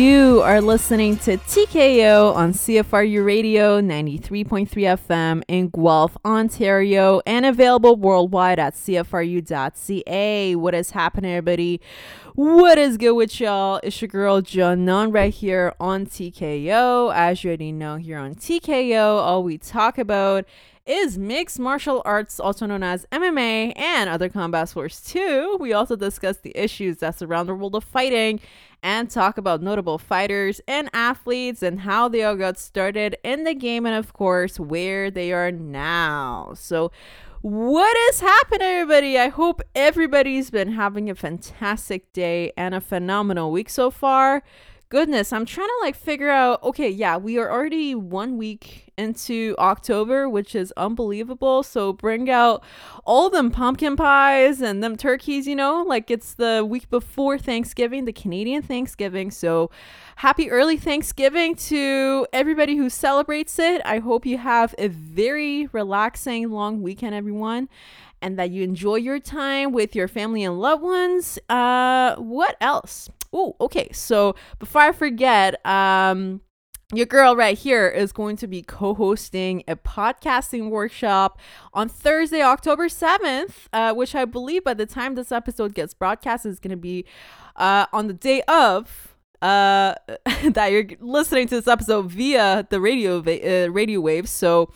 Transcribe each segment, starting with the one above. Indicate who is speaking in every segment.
Speaker 1: You are listening to TKO on CFRU Radio 93.3 FM in Guelph, Ontario, and available worldwide at CFRU.ca. What is happening, everybody? What is good with y'all? It's your girl Janon right here on TKO. As you already know, here on TKO, all we talk about is mixed martial arts, also known as MMA, and other combat sports too. We also discuss the issues that surround the world of fighting and talk about notable fighters and athletes and how they all got started in the game and, of course, where they are now. So, what is happening, everybody? I hope everybody's been having a fantastic day and a phenomenal week so far goodness, I'm trying to like figure out okay, yeah, we are already one week into October, which is unbelievable. So bring out all them pumpkin pies and them turkeys, you know, like it's the week before Thanksgiving, the Canadian Thanksgiving. So happy early Thanksgiving to everybody who celebrates it. I hope you have a very relaxing long weekend, everyone and that you enjoy your time with your family and loved ones. Uh, what else? Oh, okay. So before I forget, um, your girl right here is going to be co-hosting a podcasting workshop on Thursday, October 7th, uh, which I believe by the time this episode gets broadcast is going to be uh, on the day of uh, that you're listening to this episode via the radio va- uh, radio waves. So,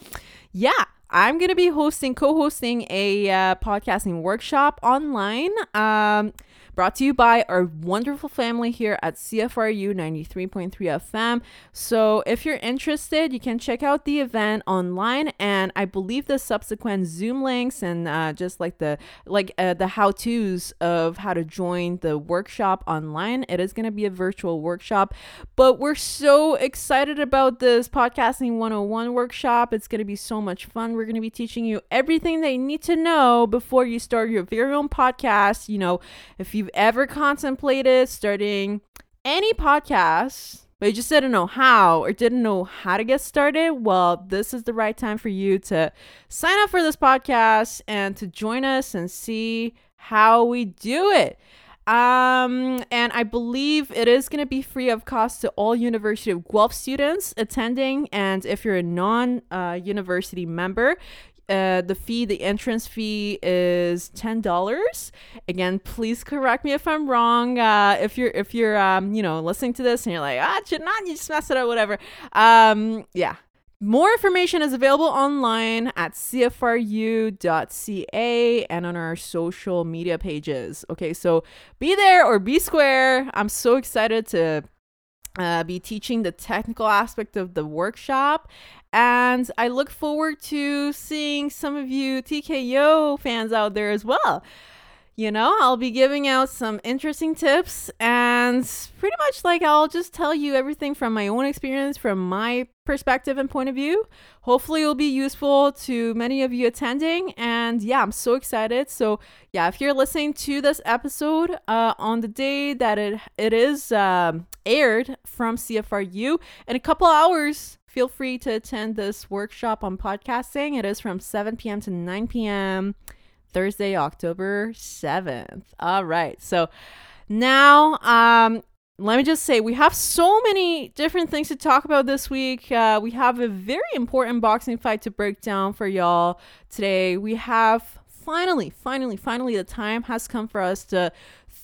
Speaker 1: yeah, I'm going to be hosting, co-hosting a uh, podcasting workshop online. Um, brought to you by our wonderful family here at CFRU 93.3 FM. So if you're interested, you can check out the event online, and I believe the subsequent Zoom links and uh, just like the like uh, the how tos of how to join the workshop online. It is going to be a virtual workshop, but we're so excited about this podcasting 101 workshop. It's going to be so much fun. We're going to be teaching you everything that you need to know before you start your very own podcast. You know, if you you've ever contemplated starting any podcast, but you just didn't know how or didn't know how to get started, well, this is the right time for you to sign up for this podcast and to join us and see how we do it. Um, and I believe it is going to be free of cost to all University of Guelph students attending. And if you're a non uh, university member, uh, the fee, the entrance fee is ten dollars. Again, please correct me if I'm wrong. Uh, if you're if you're um you know listening to this and you're like ah not you just mess it up whatever. Um yeah. More information is available online at cfru.ca and on our social media pages. Okay, so be there or be square. I'm so excited to uh, be teaching the technical aspect of the workshop. And I look forward to seeing some of you TKO fans out there as well. You know, I'll be giving out some interesting tips and pretty much like I'll just tell you everything from my own experience, from my perspective and point of view. Hopefully, it'll be useful to many of you attending. And yeah, I'm so excited. So, yeah, if you're listening to this episode uh, on the day that it, it is um, aired from CFRU in a couple hours, feel free to attend this workshop on podcasting. It is from 7 p.m. to 9 p.m. Thursday, October 7th. All right. So now, um, let me just say, we have so many different things to talk about this week. Uh, we have a very important boxing fight to break down for y'all today. We have finally, finally, finally, the time has come for us to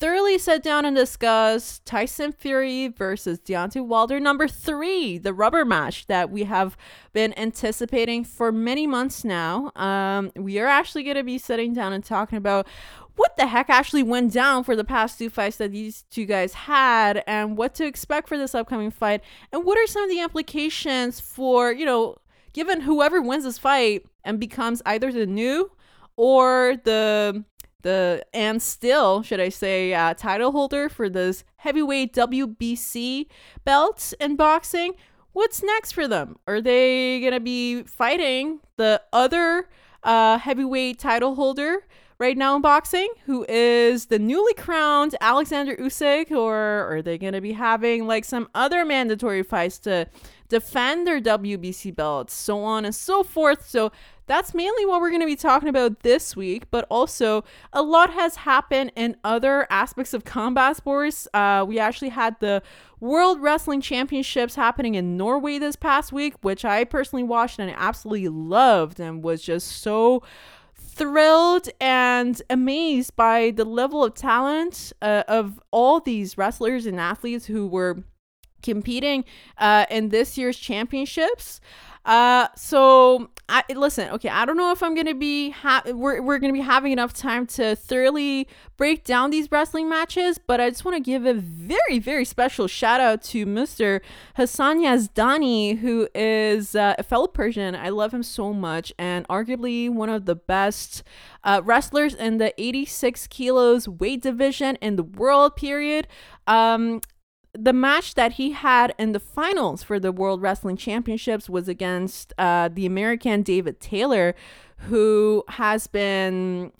Speaker 1: thoroughly sit down and discuss Tyson Fury versus Deontay Wilder number three, the rubber match that we have been anticipating for many months now. Um, we are actually going to be sitting down and talking about what the heck actually went down for the past two fights that these two guys had and what to expect for this upcoming fight and what are some of the implications for, you know, given whoever wins this fight and becomes either the new or the the and still should I say uh, title holder for this heavyweight WBC belt in boxing. What's next for them? Are they gonna be fighting the other uh, heavyweight title holder right now in boxing, who is the newly crowned Alexander Usyk, or are they gonna be having like some other mandatory fights to defend their WBC belts, so on and so forth? So that's mainly what we're going to be talking about this week. But also, a lot has happened in other aspects of combat sports. Uh, we actually had the World Wrestling Championships happening in Norway this past week, which I personally watched and absolutely loved and was just so thrilled and amazed by the level of talent uh, of all these wrestlers and athletes who were competing uh, in this year's championships. Uh, so I listen. Okay, I don't know if I'm gonna be ha- we're we're gonna be having enough time to thoroughly break down these wrestling matches, but I just want to give a very very special shout out to Mr. Hassan Yazdani, who is uh, a fellow Persian. I love him so much, and arguably one of the best uh, wrestlers in the 86 kilos weight division in the world. Period. Um, the match that he had in the finals for the World Wrestling Championships was against uh, the American David Taylor, who has been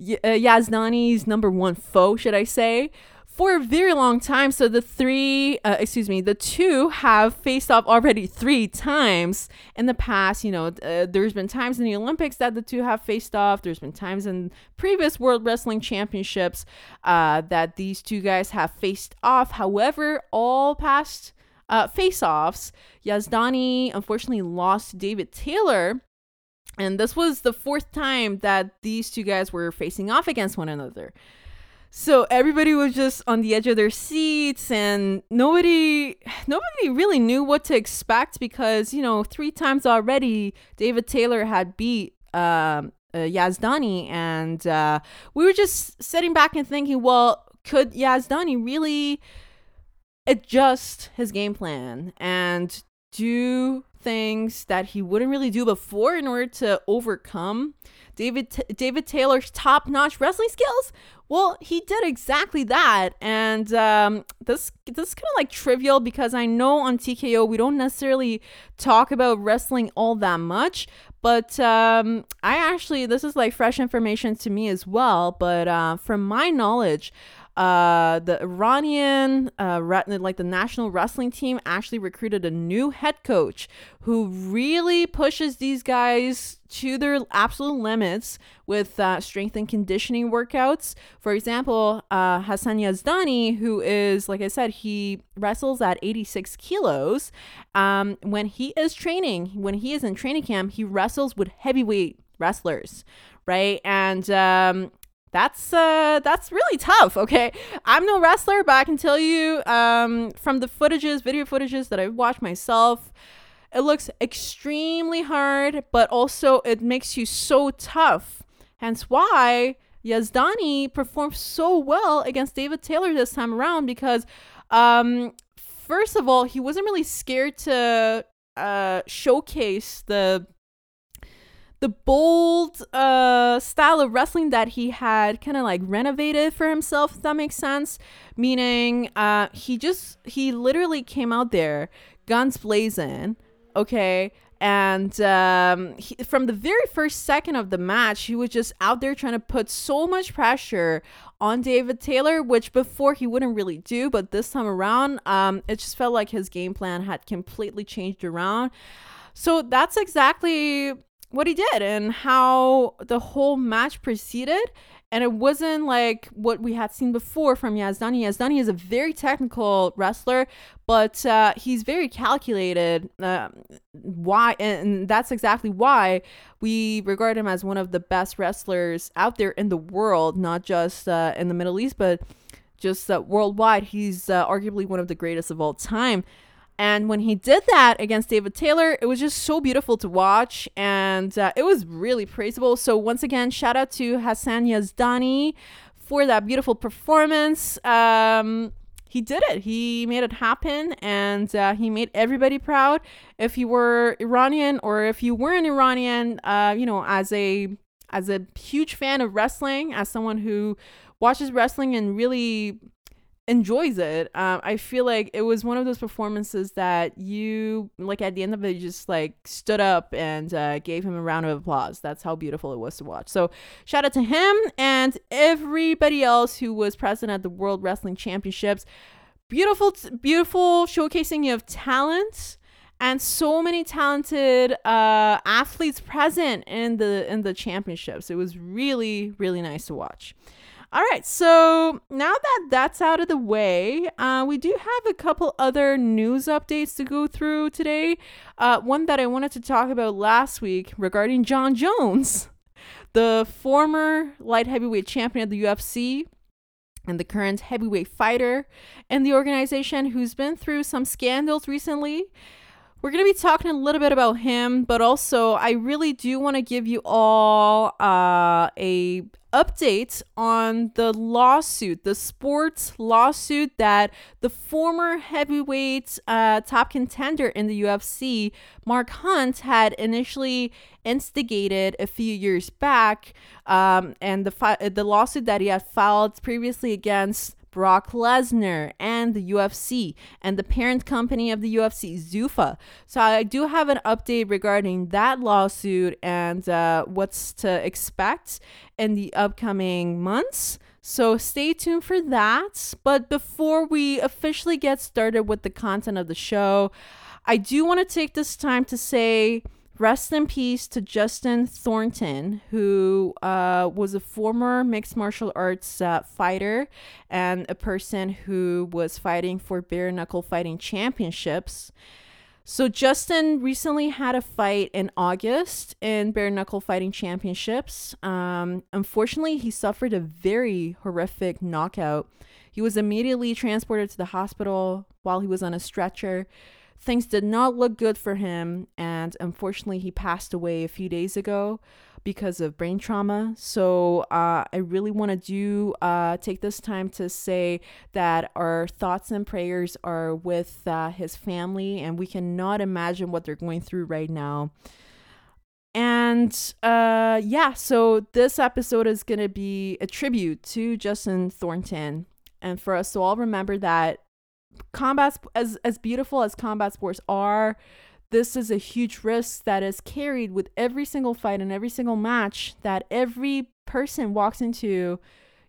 Speaker 1: uh, Yazdani's number one foe, should I say for a very long time. So the three, uh, excuse me, the two have faced off already three times in the past. You know, uh, there's been times in the Olympics that the two have faced off. There's been times in previous World Wrestling Championships uh, that these two guys have faced off. However, all past uh, face-offs, Yazdani unfortunately lost David Taylor. And this was the fourth time that these two guys were facing off against one another. So everybody was just on the edge of their seats and nobody nobody really knew what to expect because, you know, three times already David Taylor had beat um, uh, Yazdani and uh, we were just sitting back and thinking, well, could Yazdani really adjust his game plan and do things that he wouldn't really do before in order to overcome David T- David Taylor's top-notch wrestling skills? Well, he did exactly that, and um, this this is kind of like trivial because I know on TKO we don't necessarily talk about wrestling all that much, but um, I actually this is like fresh information to me as well. But uh, from my knowledge, uh, the Iranian, uh, like the national wrestling team, actually recruited a new head coach who really pushes these guys to their absolute limits with uh, strength and conditioning workouts. For example, uh, Hassan Yazdani, who is, like I said, he wrestles at 86 kilos. Um, when he is training, when he is in training camp, he wrestles with heavyweight wrestlers, right? And um, that's uh that's really tough okay? I'm no wrestler but i can tell you um from the footages video footages that i've watched myself it looks extremely hard but also it makes you so tough. Hence why yazdani performed so well against david taylor this time around because um first of all he wasn't really scared to uh showcase the the bold uh, style of wrestling that he had kind of like renovated for himself if that makes sense. Meaning uh, he just he literally came out there guns blazing okay? And um, he, from the very first second of the match he was just out there trying to put so much pressure on david taylor which before he wouldn't really do but this time around um, it just felt like his game plan had completely changed around. So that's exactly what he did and how the whole match proceeded. And it wasn't like what we had seen before from Yazdani. Yazdani is a very technical wrestler, but uh, he's very calculated. Uh, why? And that's exactly why we regard him as one of the best wrestlers out there in the world, not just uh, in the Middle East, but just uh, worldwide. He's uh, arguably one of the greatest of all time. And when he did that against David Taylor, it was just so beautiful to watch and uh, it was really praisable. So, once again, shout out to Hassan Yazdani for that beautiful performance. Um, he did it. He made it happen and uh, he made everybody proud. If you were Iranian or if you weren't Iranian, uh, you know, as a as a huge fan of wrestling, as someone who watches wrestling and really enjoys it. Um, I feel like it was one of those performances that you, like, at the end of it, just like stood up and uh, gave him a round of applause. That's how beautiful it was to watch. So, shout out to him and everybody else who was present at the World Wrestling Championships. Beautiful, beautiful showcasing of talent and so many talented uh, athletes present in the in the championships. It was really really nice to watch. All right, so now that that's out of the way, uh, we do have a couple other news updates to go through today. Uh, one that I wanted to talk about last week regarding Jon Jones, the former light heavyweight champion of the UFC and the current heavyweight fighter in the organization who's been through some scandals recently. We're going to be talking a little bit about him, but also I really do want to give you all uh, a update on the lawsuit, the sports lawsuit that the former heavyweight uh, top contender in the UFC, Mark Hunt, had initially instigated a few years back, um, and the fi- the lawsuit that he had filed previously against Brock Lesnar and the UFC and the parent company of the UFC, Zuffa. So I do have an update regarding that lawsuit and uh, what's to expect in the upcoming months. So stay tuned for that. But before we officially get started with the content of the show, I do want to take this time to say Rest in peace to Justin Thornton, who uh, was a former mixed martial arts uh, fighter and a person who was fighting for bare knuckle fighting championships. So, Justin recently had a fight in August in bare knuckle fighting championships. Um, unfortunately, he suffered a very horrific knockout. He was immediately transported to the hospital while he was on a stretcher. Things did not look good for him, and unfortunately, he passed away a few days ago because of brain trauma. So, uh, I really want to do uh, take this time to say that our thoughts and prayers are with uh, his family, and we cannot imagine what they're going through right now. And uh, yeah, so this episode is going to be a tribute to Justin Thornton. And for us to all remember that combat as as beautiful as combat sports are this is a huge risk that is carried with every single fight and every single match that every person walks into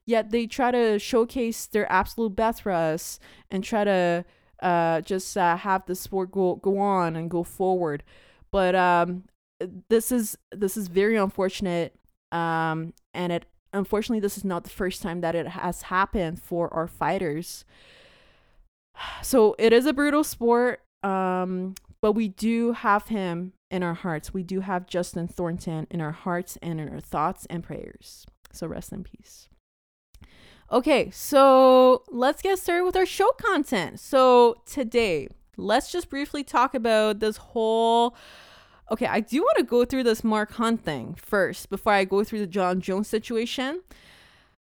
Speaker 1: yet they try to showcase their absolute best for us and try to uh, just uh, have the sport go go on and go forward. But um, this is this is very unfortunate um, and it unfortunately this is not the first time that it has happened for our fighters so it is a brutal sport, um, but we do have him in our hearts. We do have Justin Thornton in our hearts and in our thoughts and prayers. So rest in peace. Okay, so let's get started with our show content. So today, let's just briefly talk about this whole. Okay, I do want to go through this Mark Hunt thing first before I go through the Jon Jones situation.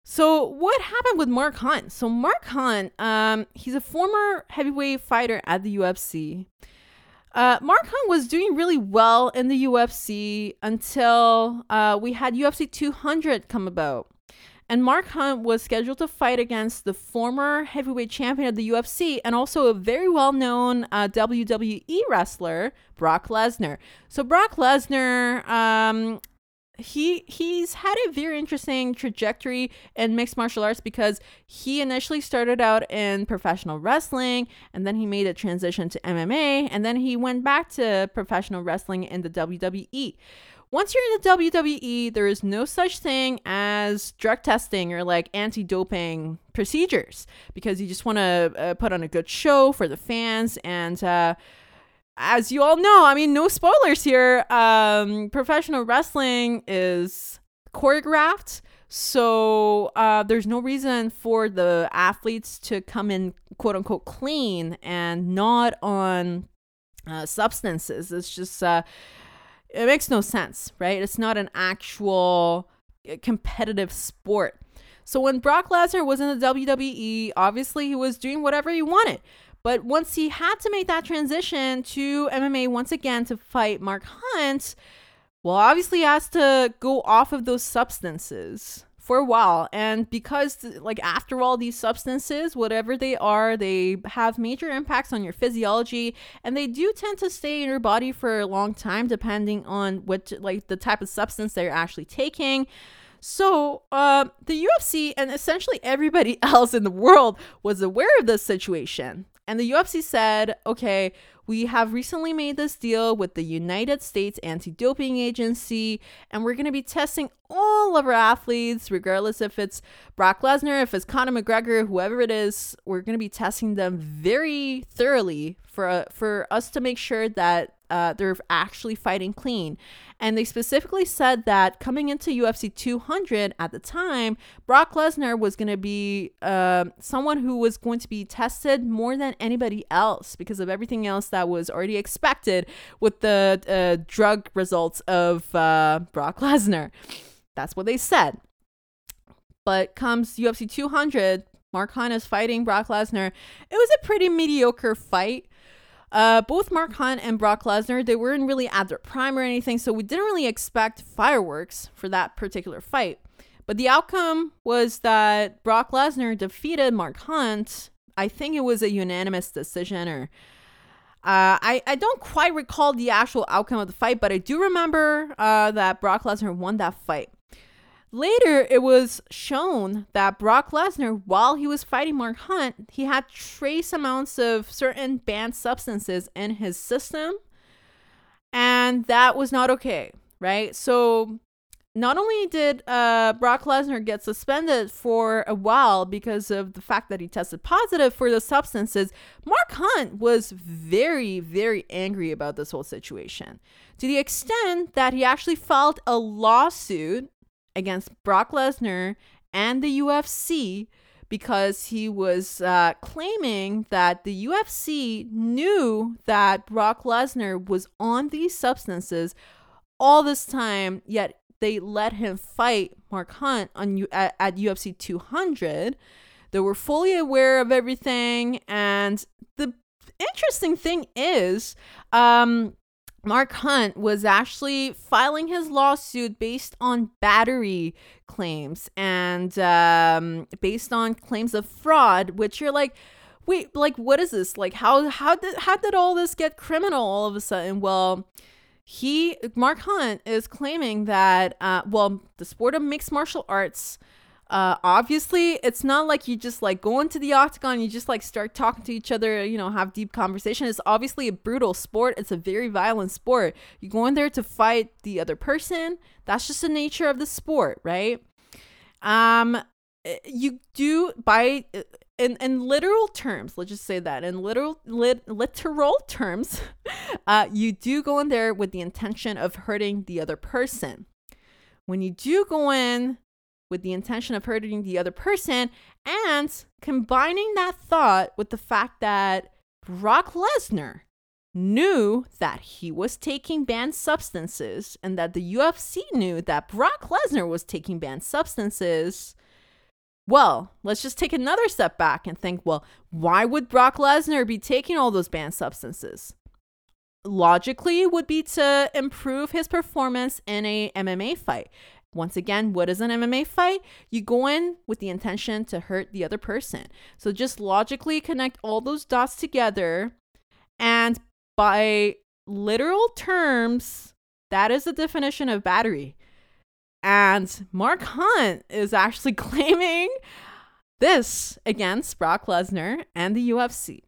Speaker 1: So what happened with Mark Hunt? So Mark Hunt, um, he's a former heavyweight fighter at the UFC. Uh, Mark Hunt was doing really well in the UFC until uh, we had UFC 200 come about. And Mark Hunt was scheduled to fight against the former heavyweight champion of the UFC and also a very well known uh, WWE wrestler, Brock Lesnar. So, Brock Lesnar um, he he's had a very interesting trajectory in mixed martial arts because he initially started out in professional wrestling and then he made a transition to MMA and then he went back to professional wrestling in the WWE. Once you're in the WWE, there is no such thing as drug testing or like anti-doping procedures because you just want to uh, put on a good show for the fans and uh, as you all know, I mean, no spoilers here. Um, professional wrestling is choreographed, so uh, there's no reason for the athletes to come in quote unquote clean and not on uh, substances. It's just uh, it makes no sense, right? It's not an actual uh, competitive sport. So when Brock Lesnar was in the WWE, obviously he was doing whatever he wanted. But once he had to make that transition to MMA once again to fight Mark Hunt, well, obviously he has to go off of those substances for a while. And because, like, after all, these substances, whatever they are, they have major impacts on your physiology and they do tend to stay in your body for a long time, depending on what, like, the type of substance they're actually taking. So, uh, the UFC and essentially everybody else in the world was aware of this situation. And the UFC said, okay, we have recently made this deal with the United States Anti Doping Agency, and we're going to be testing all of our athletes, regardless if it's Brock Lesnar, if it's Conor McGregor, whoever it is. We're going to be testing them very thoroughly for uh, for us to make sure that uh, they're actually fighting clean. And they specifically said that coming into UFC 200 at the time, Brock Lesnar was going to be uh, someone who was going to be tested more than anybody else because of everything else that was already expected with the uh, drug results of uh, Brock Lesnar. That's what they said. But comes UFC 200, Mark Hunt is fighting Brock Lesnar. It was a pretty mediocre fight. Uh, both Mark Hunt and Brock Lesnar, they weren't really at their prime or anything, so we didn't really expect fireworks for that particular fight. But the outcome was that Brock Lesnar defeated Mark Hunt. I think it was a unanimous decision, or uh, I, I don't quite recall the actual outcome of the fight, but I do remember uh, that Brock Lesnar won that fight. Later, it was shown that Brock Lesnar, while he was fighting Mark Hunt, he had trace amounts of certain banned substances in his system, and that was not okay, right? So, not only did uh, Brock Lesnar get suspended for a while because of the fact that he tested positive for the substances, Mark Hunt was very, very angry about this whole situation to the extent that he actually filed a lawsuit against Brock Lesnar and the UFC because he was uh, claiming that the UFC knew that Brock Lesnar was on these substances all this time, yet they let him fight Mark Hunt on U- at, at UFC 200. They were fully aware of everything, and the interesting thing is, um, Mark Hunt was actually filing his lawsuit based on battery claims and um, based on claims of fraud, which you're like, wait, like what is this? Like how how did how did all this get criminal all of a sudden? Well, he Mark Hunt is claiming that uh, well, the sport of mixed martial arts uh, obviously, it's not like you just like go into the octagon, you just like start talking to each other, you know, have deep conversation. It's obviously a brutal sport. It's a very violent sport. You go in there to fight the other person. That's just the nature of the sport, right? Um, eh, you do by eh, in in literal terms. Let's just say that in literal lit, literal terms, uh, you do go in there with the intention of hurting the other person. When you do go in with the intention of hurting the other person and combining that thought with the fact that Brock Lesnar knew that he was taking banned substances and that the UFC knew that Brock Lesnar was taking banned substances. Well, let's just take another step back and think well, why would Brock Lesnar be taking all those banned substances? Logically, would be to improve his performance in a MMA fight. Once again, what is an MMA fight? You go in with the intention to hurt the other person. So just logically connect all those dots together. And by literal terms, that is the definition of battery. And Mark Hunt is actually claiming this against Brock Lesnar and the UFC.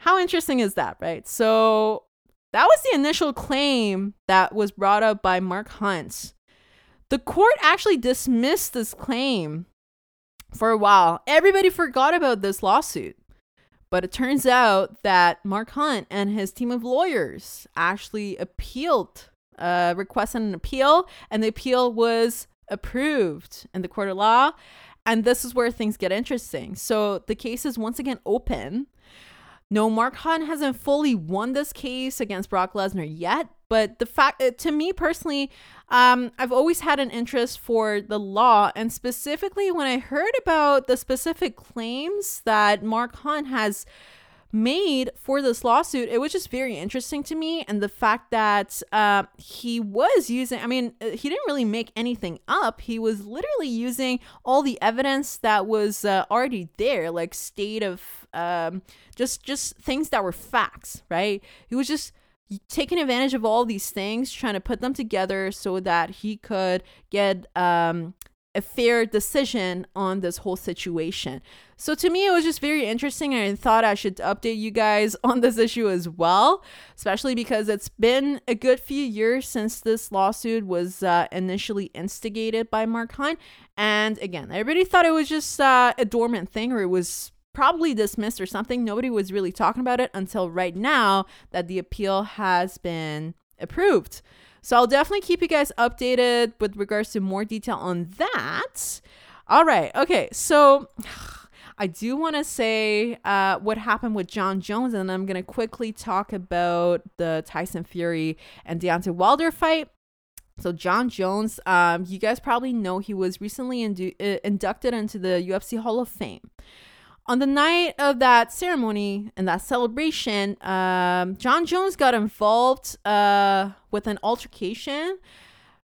Speaker 1: How interesting is that, right? So that was the initial claim that was brought up by Mark Hunt the court actually dismissed this claim for a while. Everybody forgot about this lawsuit. But it turns out that Mark Hunt and his team of lawyers actually appealed, uh, requested an appeal, and the appeal was approved in the court of law. And this is where things get interesting. So the case is once again open. No, Mark Hunt hasn't fully won this case against Brock Lesnar yet, but the fact, uh, to me personally, um, I've always had an interest for the law, and specifically when I heard about the specific claims that Mark Hunt has made for this lawsuit, it was just very interesting to me. And the fact that uh, he was using, I mean, uh, he didn't really make anything up. He was literally using all the evidence that was uh, already there, like state of um, just just things that were facts, right? He was just taking advantage of all these things, trying to put them together so that he could get um, a fair decision on this whole situation. So to me, it was just very interesting, and I thought I should update you guys on this issue as well, especially because it's been a good few years since this lawsuit was uh, initially instigated by Mark Hunt. And again, everybody thought it was just uh, a dormant thing, or it was probably dismissed or something. Nobody was really talking about it until right now that the appeal has been approved. So I'll definitely keep you guys updated with regards to more detail on that. All right. Okay. So I do want to say uh, what happened with Jon Jones, and I'm going to quickly talk about the Tyson Fury and Deontay Wilder fight. So Jon Jones, um, you guys probably know he was recently indu- uh, inducted into the UFC Hall of Fame. On the night of that ceremony and that celebration, um, Jon Jones got involved uh, with an altercation,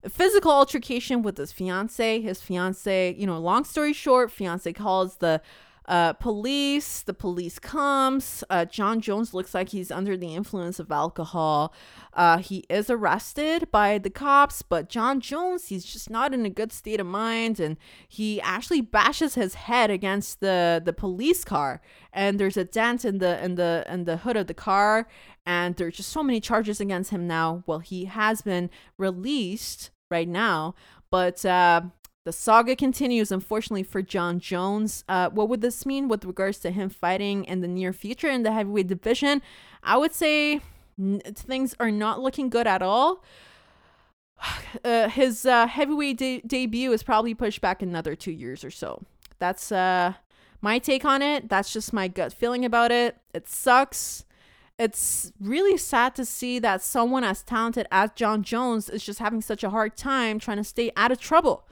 Speaker 1: physical altercation with his fiance. His fiance, you know, long story short, fiance calls the uh, police, the police comes. Uh, Jon Jones looks like he's under the influence of alcohol. Uh, he is arrested by the cops, but Jon Jones, he's just not in a good state of mind, and he actually bashes his head against the the police car. And there's a dent in the in the in the hood of the car, and there's just so many charges against him now. Well, he has been released right now, but uh, the saga continues, unfortunately, for Jon Jones. Uh, what would this mean with regards to him fighting in the near future in the heavyweight division? I would say n- things are not looking good at all. Uh, his uh, heavyweight de- debut is probably pushed back another two years or so. That's uh, my take on it. That's just my gut feeling about it. It sucks. It's really sad to see that someone as talented as Jon Jones is just having such a hard time trying to stay out of trouble.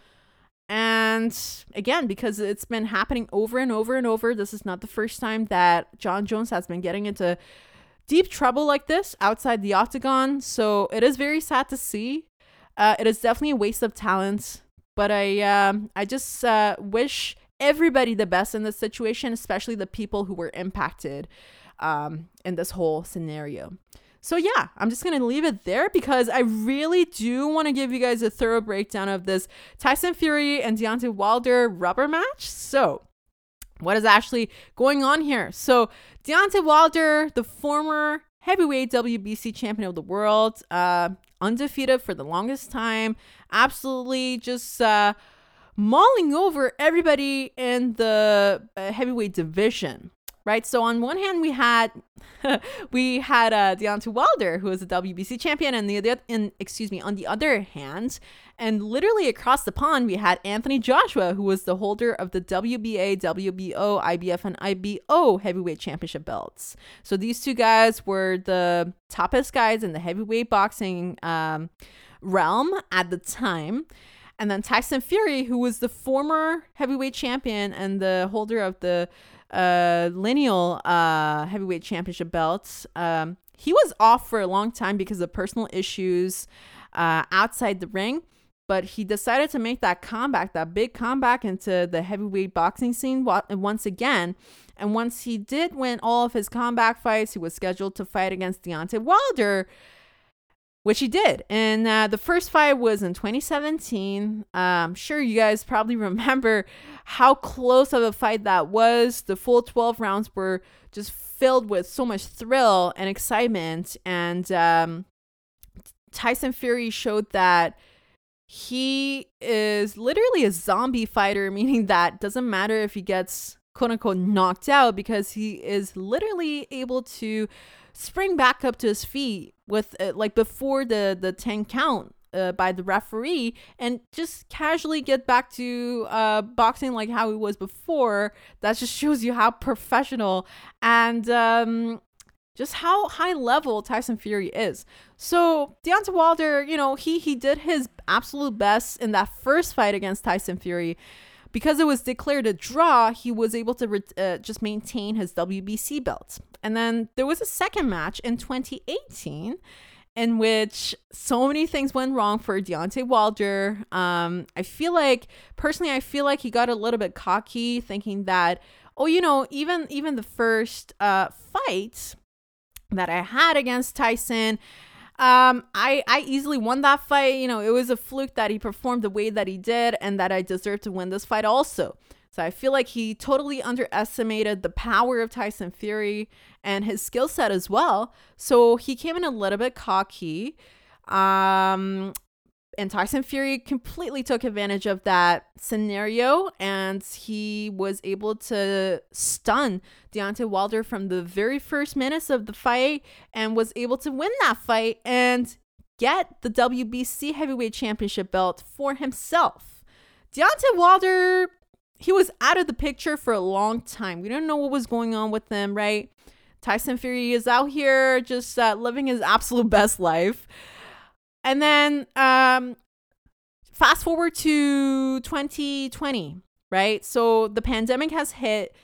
Speaker 1: And again, because it's been happening over and over and over, this is not the first time that Jon Jones has been getting into deep trouble like this outside the octagon. So it is very sad to see. Uh, it is definitely a waste of talent. But I, um, I just uh, wish everybody the best in this situation, especially the people who were impacted um, in this whole scenario. So yeah, I'm just gonna leave it there because I really do want to give you guys a thorough breakdown of this Tyson Fury and Deontay Wilder rubber match. So what is actually going on here? So Deontay Wilder, the former heavyweight WBC champion of the world, uh, undefeated for the longest time, absolutely just uh, mauling over everybody in the uh, heavyweight division right? So on one hand, we had we had uh, Deontay Wilder, who was a WBC champion, and the other, and excuse me, on the other hand, and literally across the pond, we had Anthony Joshua, who was the holder of the WBA, WBO, IBF, and IBO heavyweight championship belts. So these two guys were the toppest guys in the heavyweight boxing um, realm at the time. And then Tyson Fury, who was the former heavyweight champion and the holder of the uh, lineal uh, heavyweight championship belts. Um, he was off for a long time because of personal issues uh, outside the ring, but he decided to make that comeback, that big comeback into the heavyweight boxing scene once again. And once he did win all of his comeback fights, he was scheduled to fight against Deontay Wilder which he did. And uh, the first fight was in 2017. Uh, I'm sure you guys probably remember how close of a fight that was. The full 12 rounds were just filled with so much thrill and excitement. And um, Tyson Fury showed that he is literally a zombie fighter, meaning that doesn't matter if he gets quote unquote knocked out because he is literally able to spring back up to his feet with uh, like before the the 10 count uh, by the referee and just casually get back to uh, boxing like how he was before. That just shows you how professional and um, just how high level Tyson Fury is. So Deontay Wilder, you know, he he did his absolute best in that first fight against Tyson Fury because it was declared a draw, he was able to re- uh, just maintain his WBC belt. And then there was a second match in 2018 in which so many things went wrong for Deontay Wilder. Um, I feel like personally, I feel like he got a little bit cocky, thinking that, oh, you know, even even the first uh, fight that I had against Tyson, Um, I I easily won that fight. You know, it was a fluke that he performed the way that he did, and that I deserved to win this fight also. So I feel like he totally underestimated the power of Tyson Fury and his skill set as well. So he came in a little bit cocky. Um, and Tyson Fury completely took advantage of that scenario and he was able to stun Deontay Wilder from the very first minutes of the fight and was able to win that fight and get the WBC heavyweight championship belt for himself. Deontay Wilder, he was out of the picture for a long time. We don't know what was going on with him, right? Tyson Fury is out here just uh, living his absolute best life. And then um, fast forward to 2020, right? So the pandemic has hit.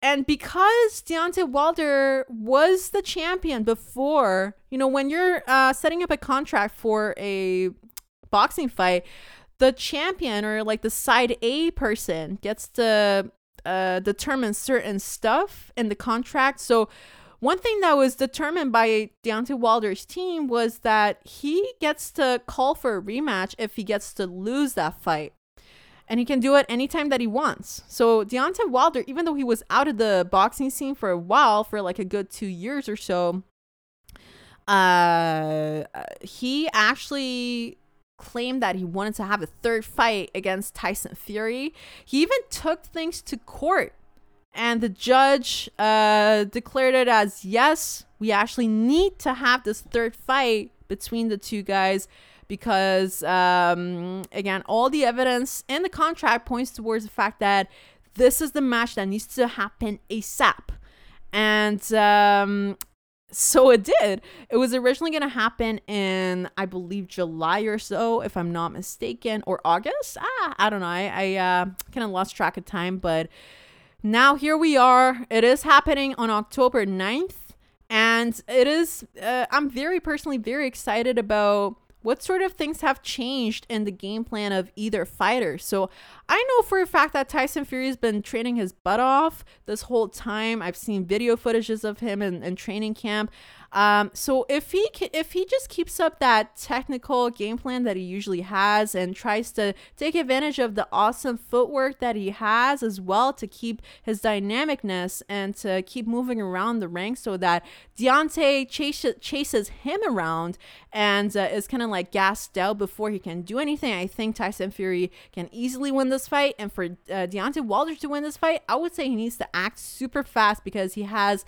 Speaker 1: And because Deontay Wilder was the champion before, you know, when you're uh, setting up a contract for a boxing fight, the champion or like the side A person gets to uh, determine certain stuff in the contract. So one thing that was determined by Deontay Wilder's team was that he gets to call for a rematch if he gets to lose that fight. And he can do it anytime that he wants. So Deontay Wilder, even though he was out of the boxing scene for a while, for like a good two years or so, uh, he actually claimed that he wanted to have a third fight against Tyson Fury. He even took things to court and the judge uh, declared it as yes, we actually need to have this third fight between the two guys because, um, again, all the evidence in the contract points towards the fact that this is the match that needs to happen ASAP. And um, so it did. It was originally going to happen in, I believe, July or so, if I'm not mistaken, or August. Ah, I don't know. I, I uh, kind of lost track of time, but now here we are. It is happening on October 9th. And it is, uh, I'm very personally very excited about what sort of things have changed in the game plan of either fighter. So I know for a fact that Tyson Fury has been training his butt off this whole time. I've seen video footages of him in, in training camp. Um, so if he if he just keeps up that technical game plan that he usually has and tries to take advantage of the awesome footwork that he has as well to keep his dynamicness and to keep moving around the ranks so that Deontay chases chases him around and uh, is kind of like gassed out before he can do anything. I think Tyson Fury can easily win this fight, and for uh, Deontay Wilder to win this fight, I would say he needs to act super fast because he has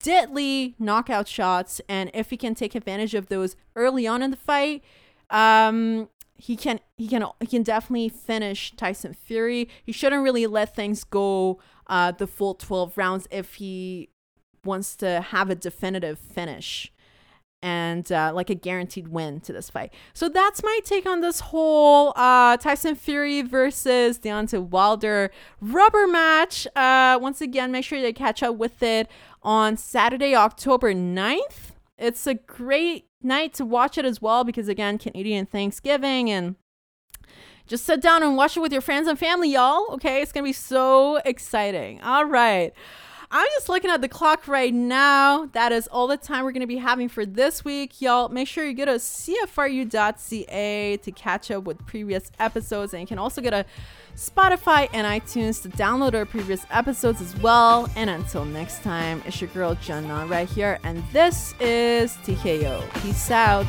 Speaker 1: deadly knockout shots, and if he can take advantage of those early on in the fight, um, he can he can he can definitely finish Tyson Fury. He shouldn't really let things go uh, the full twelve rounds if he wants to have a definitive finish and uh, like a guaranteed win to this fight. So that's my take on this whole uh, Tyson Fury versus Deontay Wilder rubber match. Uh, once again, make sure you catch up with it on Saturday, October 9th. It's a great night to watch it as well because, again, Canadian Thanksgiving and just sit down and watch it with your friends and family, y'all. Okay, it's gonna be so exciting. All right. I'm just looking at the clock right now. That is all the time we're going to be having for this week. Y'all, make sure you go to cfru.ca to catch up with previous episodes. And you can also go to Spotify and iTunes to download our previous episodes as well. And until next time, it's your girl Jenna right here. And this is TKO. Peace out.